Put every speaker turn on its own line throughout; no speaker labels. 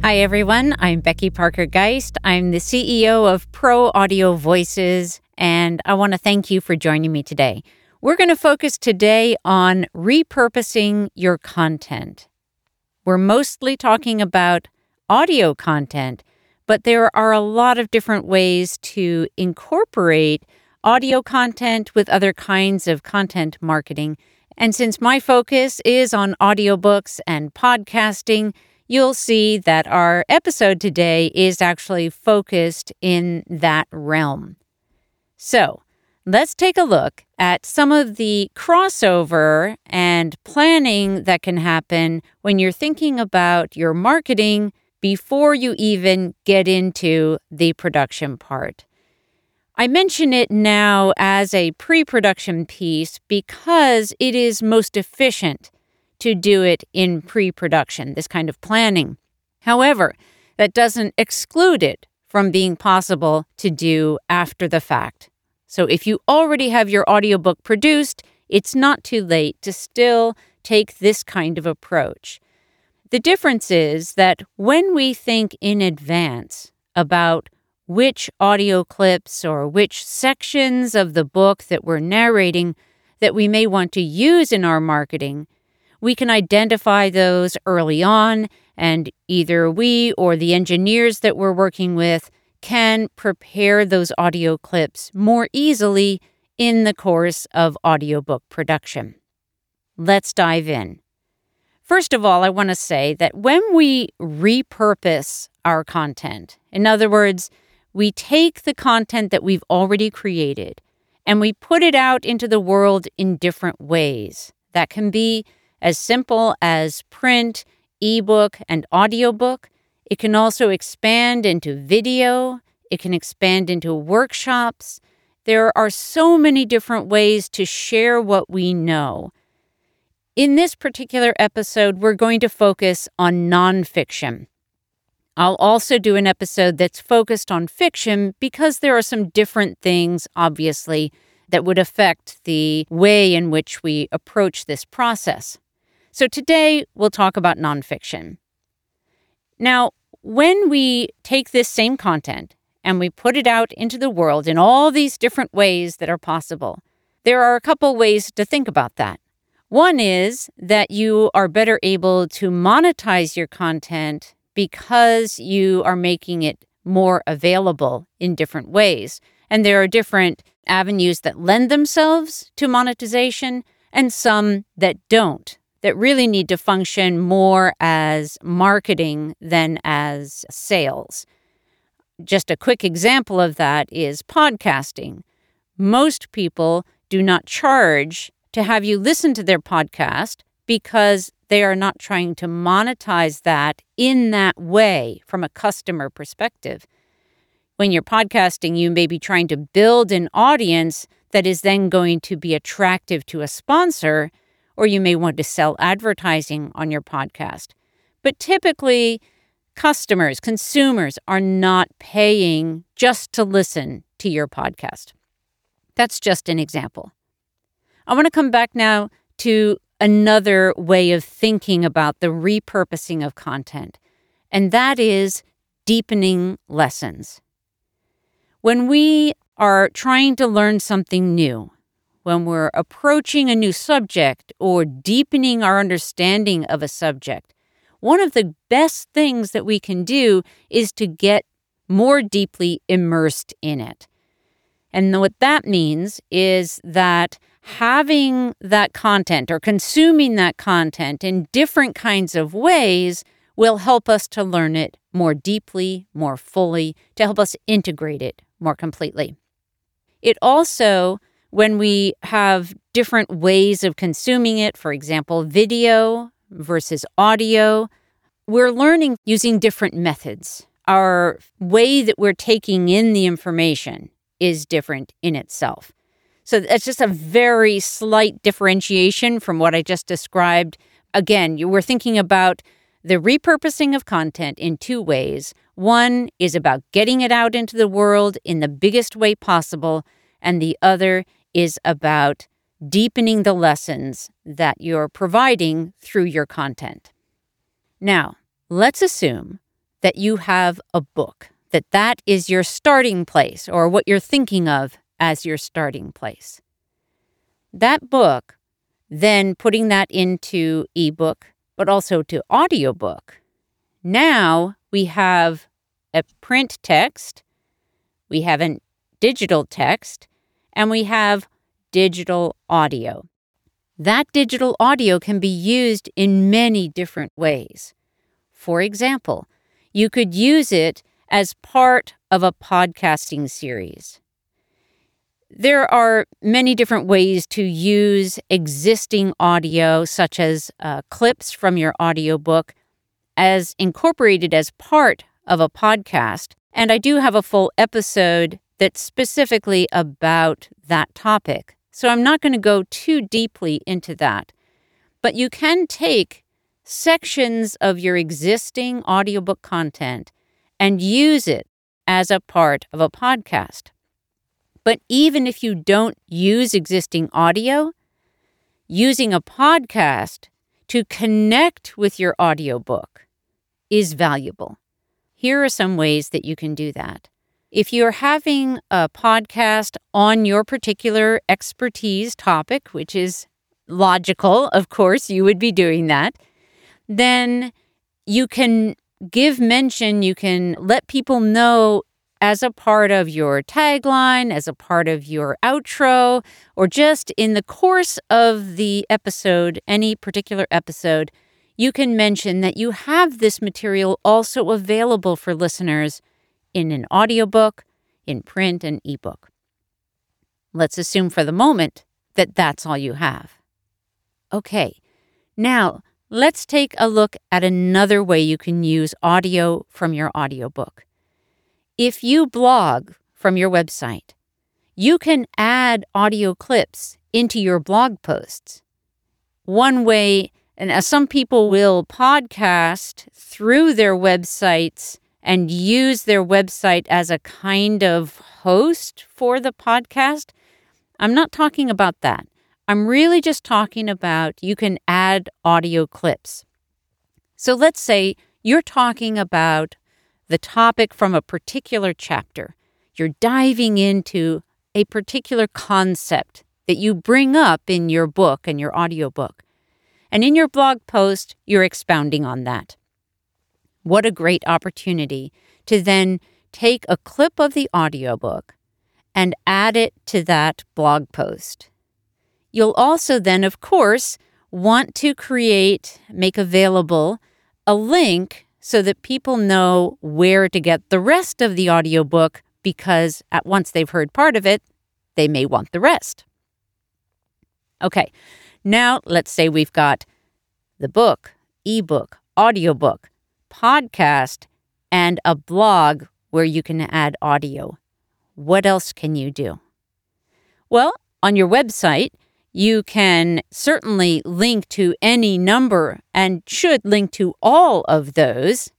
Hi, everyone. I'm Becky Parker Geist. I'm the CEO of Pro Audio Voices, and I want to thank you for joining me today. We're going to focus today on repurposing your content. We're mostly talking about audio content, but there are a lot of different ways to incorporate audio content with other kinds of content marketing. And since my focus is on audiobooks and podcasting, you'll see that our episode today is actually focused in that realm. So, let's take a look at some of the crossover and planning that can happen when you're thinking about your marketing before you even get into the production part. I mention it now as a pre production piece because it is most efficient to do it in pre production, this kind of planning. However, that doesn't exclude it from being possible to do after the fact. So if you already have your audiobook produced, it's not too late to still take this kind of approach. The difference is that when we think in advance about which audio clips or which sections of the book that we're narrating that we may want to use in our marketing, we can identify those early on, and either we or the engineers that we're working with can prepare those audio clips more easily in the course of audiobook production. Let's dive in. First of all, I want to say that when we repurpose our content, in other words, we take the content that we've already created and we put it out into the world in different ways. That can be as simple as print, ebook, and audiobook. It can also expand into video, it can expand into workshops. There are so many different ways to share what we know. In this particular episode, we're going to focus on nonfiction. I'll also do an episode that's focused on fiction because there are some different things, obviously, that would affect the way in which we approach this process. So today, we'll talk about nonfiction. Now, when we take this same content and we put it out into the world in all these different ways that are possible, there are a couple ways to think about that. One is that you are better able to monetize your content because you are making it more available in different ways. And there are different avenues that lend themselves to monetization and some that don't, that really need to function more as marketing than as sales. Just a quick example of that is podcasting. Most people do not charge to have you listen to their podcast because they are not trying to monetize that in that way from a customer perspective. When you're podcasting, you may be trying to build an audience that is then going to be attractive to a sponsor, or you may want to sell advertising on your podcast. But typically, customers, consumers are not paying just to listen to your podcast. That's just an example. I want to come back now to another way of thinking about the repurposing of content, and that is deepening lessons. When we are trying to learn something new, when we're approaching a new subject or deepening our understanding of a subject, one of the best things that we can do is to get more deeply immersed in it. And what that means is that having that content or consuming that content in different kinds of ways will help us to learn it more deeply, more fully, to help us integrate it more completely. It also, when we have different ways of consuming it, for example, video versus audio, we're learning using different methods. Our way that we're taking in the information is different in itself. So that's just a very slight differentiation from what I just described. Again, you were thinking about the repurposing of content in two ways. One is about getting it out into the world in the biggest way possible, and the other is about deepening the lessons that you're providing through your content. Now, let's assume that you have a book, that that is your starting place or what you're thinking of as your starting place. That book, then putting that into ebook, but also to audiobook. Now we have a print text, we have a digital text, and we have digital audio. That digital audio can be used in many different ways. For example, you could use it as part of a podcasting series. There are many different ways to use existing audio, such as uh, clips from your audiobook, as incorporated as part of a podcast. And I do have a full episode that's specifically about that topic. So I'm not going to go too deeply into that. But you can take sections of your existing audiobook content and use it as a part of a podcast. But even if you don't use existing audio, using a podcast to connect with your audiobook is valuable. Here are some ways that you can do that. If you're having a podcast on your particular expertise topic, which is logical, of course, you would be doing that, then you can give mention, you can let people know as a part of your tagline, as a part of your outro, or just in the course of the episode, any particular episode, you can mention that you have this material also available for listeners in an audiobook, in print, and ebook. Let's assume for the moment that that's all you have. Okay, now let's take a look at another way you can use audio from your audiobook. If you blog from your website, you can add audio clips into your blog posts. One way, and as some people will podcast through their websites and use their website as a kind of host for the podcast. I'm not talking about that. I'm really just talking about you can add audio clips. So let's say you're talking about the topic from a particular chapter. You're diving into a particular concept that you bring up in your book and your audiobook. And in your blog post, you're expounding on that. What a great opportunity to then take a clip of the audiobook and add it to that blog post. You'll also then, of course, want to create, make available a link so that people know where to get the rest of the audiobook because at once they've heard part of it, they may want the rest. Okay, now let's say we've got the book, ebook, audiobook, podcast, and a blog where you can add audio. What else can you do? Well, on your website, you can certainly link to any number and should link to all of those.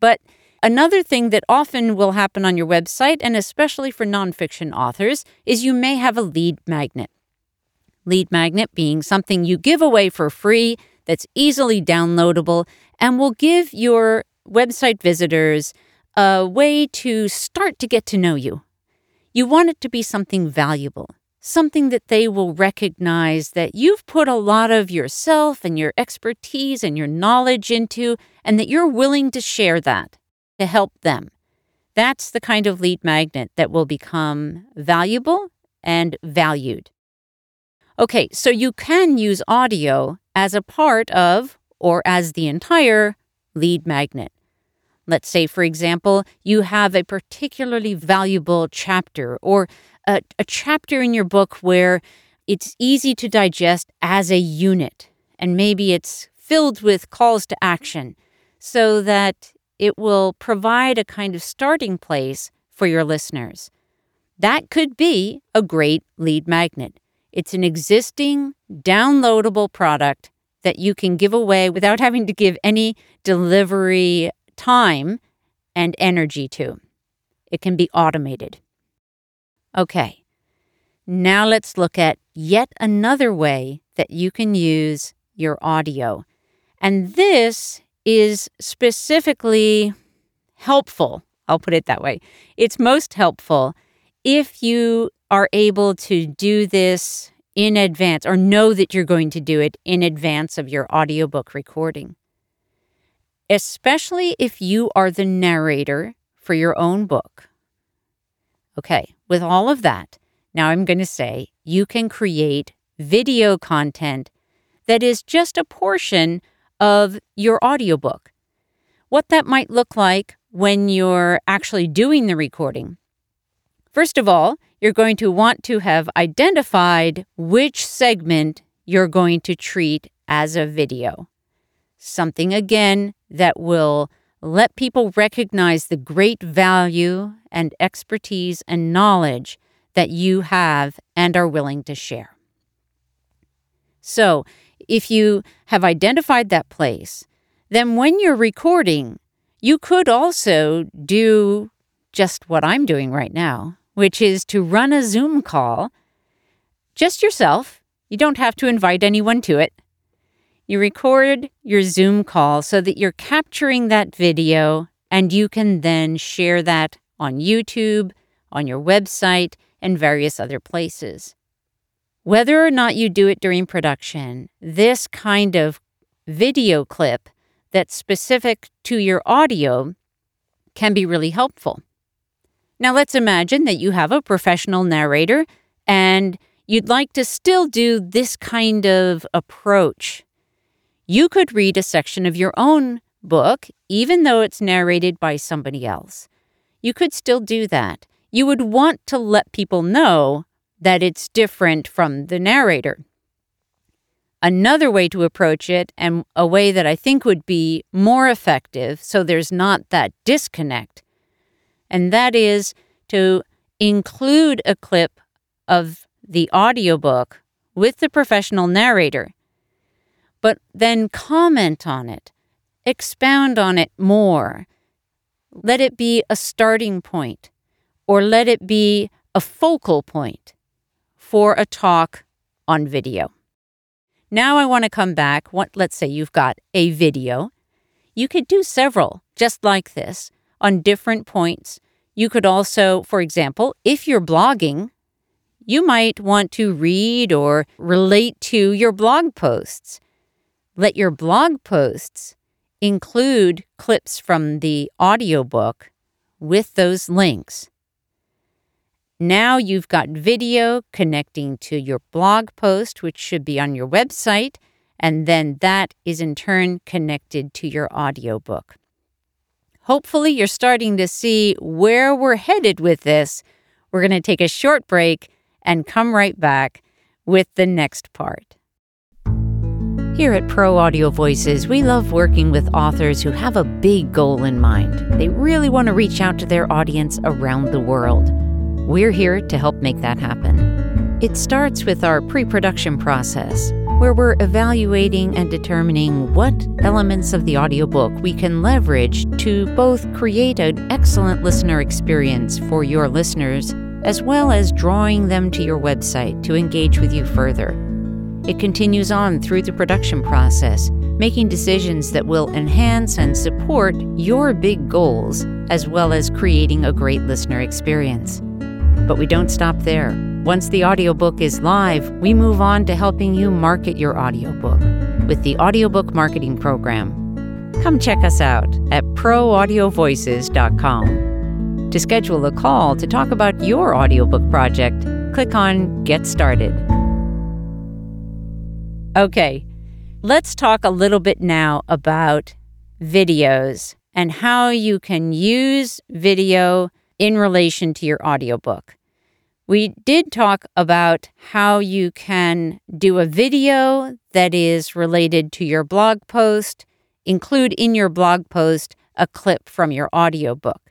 But another thing that often will happen on your website, and especially for nonfiction authors, is you may have a lead magnet. Lead magnet being something you give away for free that's easily downloadable and will give your website visitors a way to start to get to know you. You want it to be something valuable, something that they will recognize that you've put a lot of yourself and your expertise and your knowledge into, and that you're willing to share that to help them. That's the kind of lead magnet that will become valuable and valued. Okay, so you can use audio as a part of or as the entire lead magnet. Let's say, for example, you have a particularly valuable chapter or a, a, chapter in your book where it's easy to digest as a unit, and maybe it's filled with calls to action. so that it will provide a kind of starting place for your listeners. That could be a great lead magnet. It's an existing downloadable product that you can give away without having to give any delivery time and energy to. It can be automated. Okay, now let's look at yet another way that you can use your audio. And this is specifically helpful. I'll put it that way. It's most helpful if you are able to do this in advance or know that you're going to do it in advance of your audiobook recording. Especially if you are the narrator for your own book. Okay, with all of that, now I'm going to say you can create video content that is just a portion of your audiobook. What that might look like when you're actually doing the recording. First of all, you're going to want to have identified which segment you're going to treat as a video. Something again that will let people recognize the great value and expertise and knowledge that you have and are willing to share. So, if you have identified that place, then when you're recording, you could also do just what I'm doing right now, which is to run a Zoom call just yourself. You don't have to invite anyone to it. You record your Zoom call so that you're capturing that video and you can then share that on YouTube, on your website, and various other places. Whether or not you do it during production, this kind of video clip that's specific to your audio can be really helpful. Now, let's imagine that you have a professional narrator and you'd like to still do this kind of approach. You could read a section of your own book, even though it's narrated by somebody else. You could still do that. You would want to let people know that it's different from the narrator. Another way to approach it, and a way that I think would be more effective so there's not that disconnect, and that is to include a clip of the audiobook with the professional narrator, but then comment on it, expound on it more. Let it be a starting point, or let it be a focal point for a talk on video. Now I want to come back. What, let's say you've got a video. You could do several just like this on different points. You could also, for example, if you're blogging, you might want to read or relate to your blog posts. Let your blog posts include clips from the audiobook with those links. Now you've got video connecting to your blog post, which should be on your website, and then that is in turn connected to your audiobook. Hopefully, you're starting to see where we're headed with this. We're going to take a short break and come right back with the next part. Here at Pro Audio Voices, we love working with authors who have a big goal in mind. They really want to reach out to their audience around the world. We're here to help make that happen. It starts with our pre production process, where we're evaluating and determining what elements of the audiobook we can leverage to both create an excellent listener experience for your listeners, as well as drawing them to your website to engage with you further. It continues on through the production process, making decisions that will enhance and support your big goals, as well as creating a great listener experience. But we don't stop there. Once the audiobook is live, we move on to helping you market your audiobook with the Audiobook Marketing Program. Come check us out at proaudiovoices.com. To schedule a call to talk about your audiobook project, click on Get Started. Okay, let's talk a little bit now about videos and how you can use video in relation to your audiobook. We did talk about how you can do a video that is related to your blog post include in your blog post a clip from your audiobook.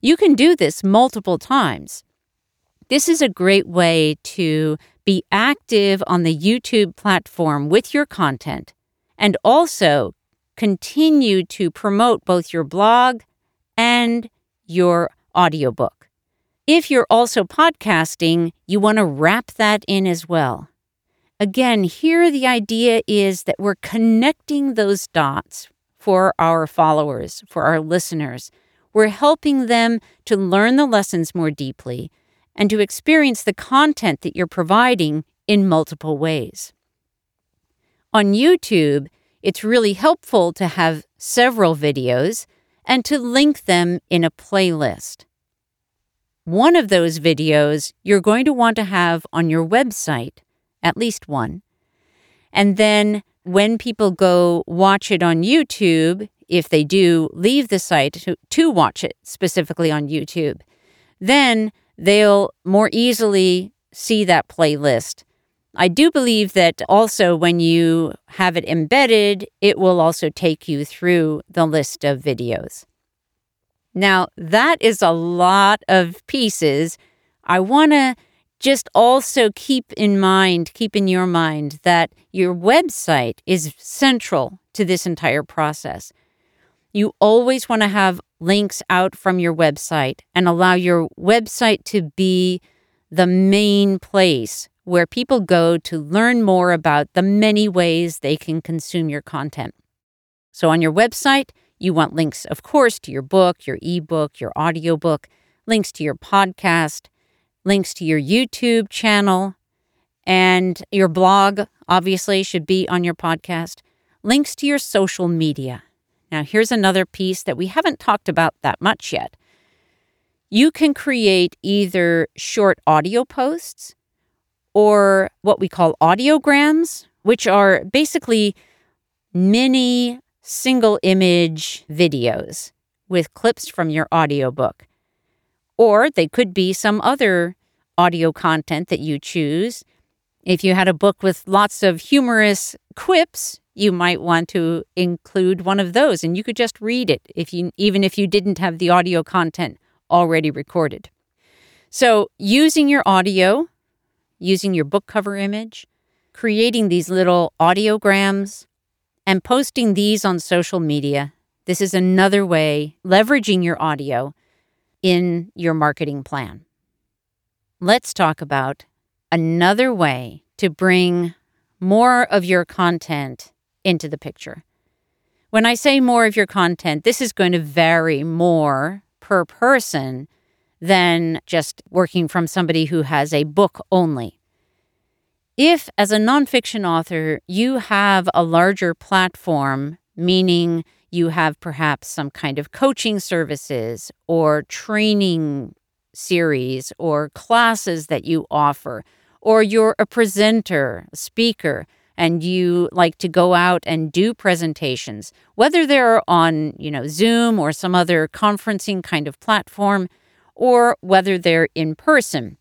You can do this multiple times. This is a great way to be active on the YouTube platform with your content and also continue to promote both your blog and your audiobook. If you're also podcasting, you want to wrap that in as well. Again, here the idea is that we're connecting those dots for our followers, for our listeners. We're helping them to learn the lessons more deeply and to experience the content that you're providing in multiple ways. On YouTube, it's really helpful to have several videos and to link them in a playlist. One of those videos you're going to want to have on your website, at least one. And then when people go watch it on YouTube, if they do leave the site to, to watch it specifically on YouTube, then they'll more easily see that playlist. I do believe that also when you have it embedded, it will also take you through the list of videos. Now, that is a lot of pieces. I want to just also keep in mind, keep in your mind that your website is central to this entire process. You always want to have links out from your website and allow your website to be the main place where people go to learn more about the many ways they can consume your content. So on your website, you want links, of course, to your book, your ebook, your audiobook, links to your podcast, links to your YouTube channel, and your blog, obviously, should be on your podcast, links to your social media. Now, here's another piece that we haven't talked about that much yet. You can create either short audio posts or what we call audiograms, which are basically mini single image videos with clips from your audiobook. Or they could be some other audio content that you choose. If you had a book with lots of humorous quips, you might want to include one of those and you could just read it if you even if you didn't have the audio content already recorded. So, using your audio, using your book cover image, creating these little audiograms and posting these on social media. This is another way leveraging your audio in your marketing plan. Let's talk about another way to bring more of your content into the picture. When I say more of your content, this is going to vary more per person than just working from somebody who has a book only. If, as a nonfiction author, you have a larger platform, meaning you have perhaps some kind of coaching services or training series or classes that you offer, or you're a presenter, a speaker, and you like to go out and do presentations, whether they're on, you know, Zoom or some other conferencing kind of platform, or whether they're in person.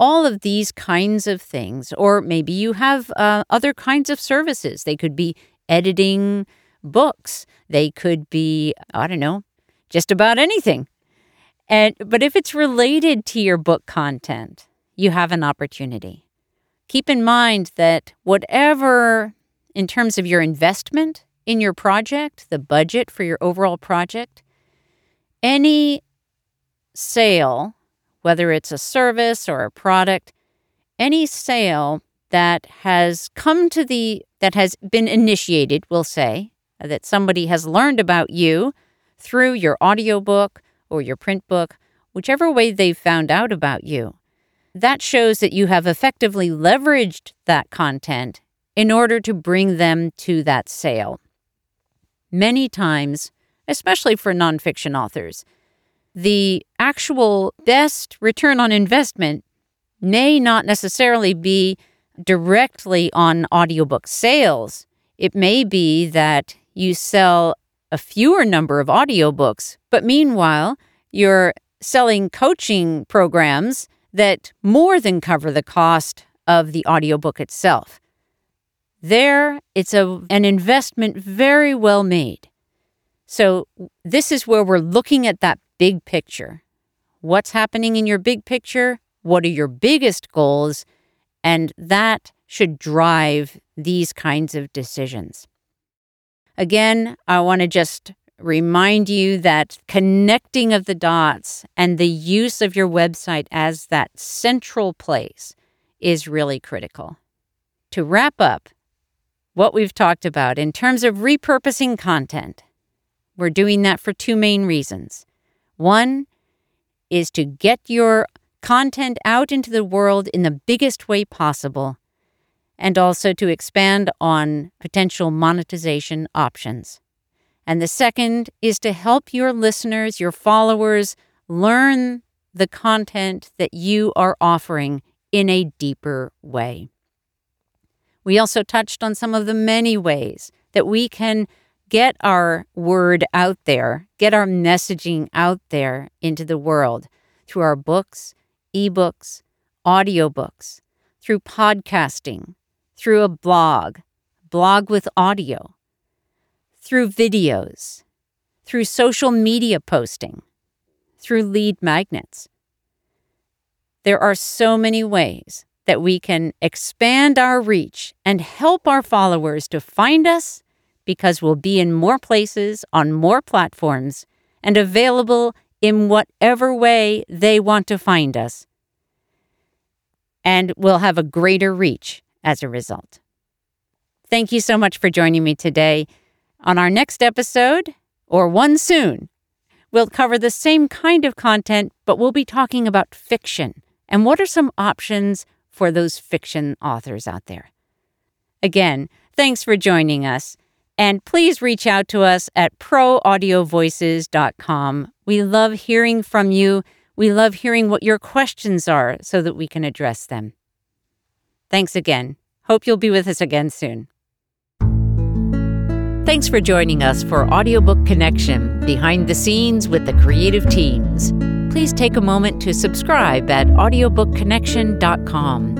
All of these kinds of things, or maybe you have uh, other kinds of services. They could be editing books. They could be, I don't know, just about anything. And but if it's related to your book content, you have an opportunity keep in mind that whatever, in terms of your investment in your project, the budget for your overall project, any sale, whether it's a service or a product, any sale that has come to the, that has been initiated, we'll say, that somebody has learned about you through your audiobook or your print book, whichever way they've found out about you that shows that you have effectively leveraged that content in order to bring them to that sale. Many times, especially for nonfiction authors, the actual best return on investment may not necessarily be directly on audiobook sales. It may be that you sell a fewer number of audiobooks, but meanwhile, you're selling coaching programs that more than cover the cost of the audiobook itself. there it's a, an investment very well made. So, this is where we're looking at that big picture. What's happening in your big picture? What are your biggest goals? And that should drive these kinds of decisions. Again, I want to just remind you that connecting of the dots and the use of your website as that central place is really critical. To wrap up what we've talked about in terms of repurposing content, we're doing that for two main reasons. One is to get your content out into the world in the biggest way possible, and also to expand on potential monetization options. And the second is to help your listeners, your followers, learn the content that you are offering in a deeper way. We also touched on some of the many ways that we can get our word out there, get our messaging out there into the world through our books, ebooks, audiobooks, through podcasting, through a blog, blog with audio, through videos, through social media posting, through lead magnets. There are so many ways that we can expand our reach and help our followers to find us because we'll be in more places on more platforms and available in whatever way they want to find us. And we'll have a greater reach as a result. Thank you so much for joining me today. On our next episode, or one soon, we'll cover the same kind of content, but we'll be talking about fiction and what are some options for those fiction authors out there. Again, thanks for joining us. And please reach out to us at proaudiovoices.com. We love hearing from you. We love hearing what your questions are so that we can address them. Thanks again. Hope you'll be with us again soon. Thanks for joining us for Audiobook Connection Behind the Scenes with the Creative Teams please take a moment to subscribe at audiobookconnection.com.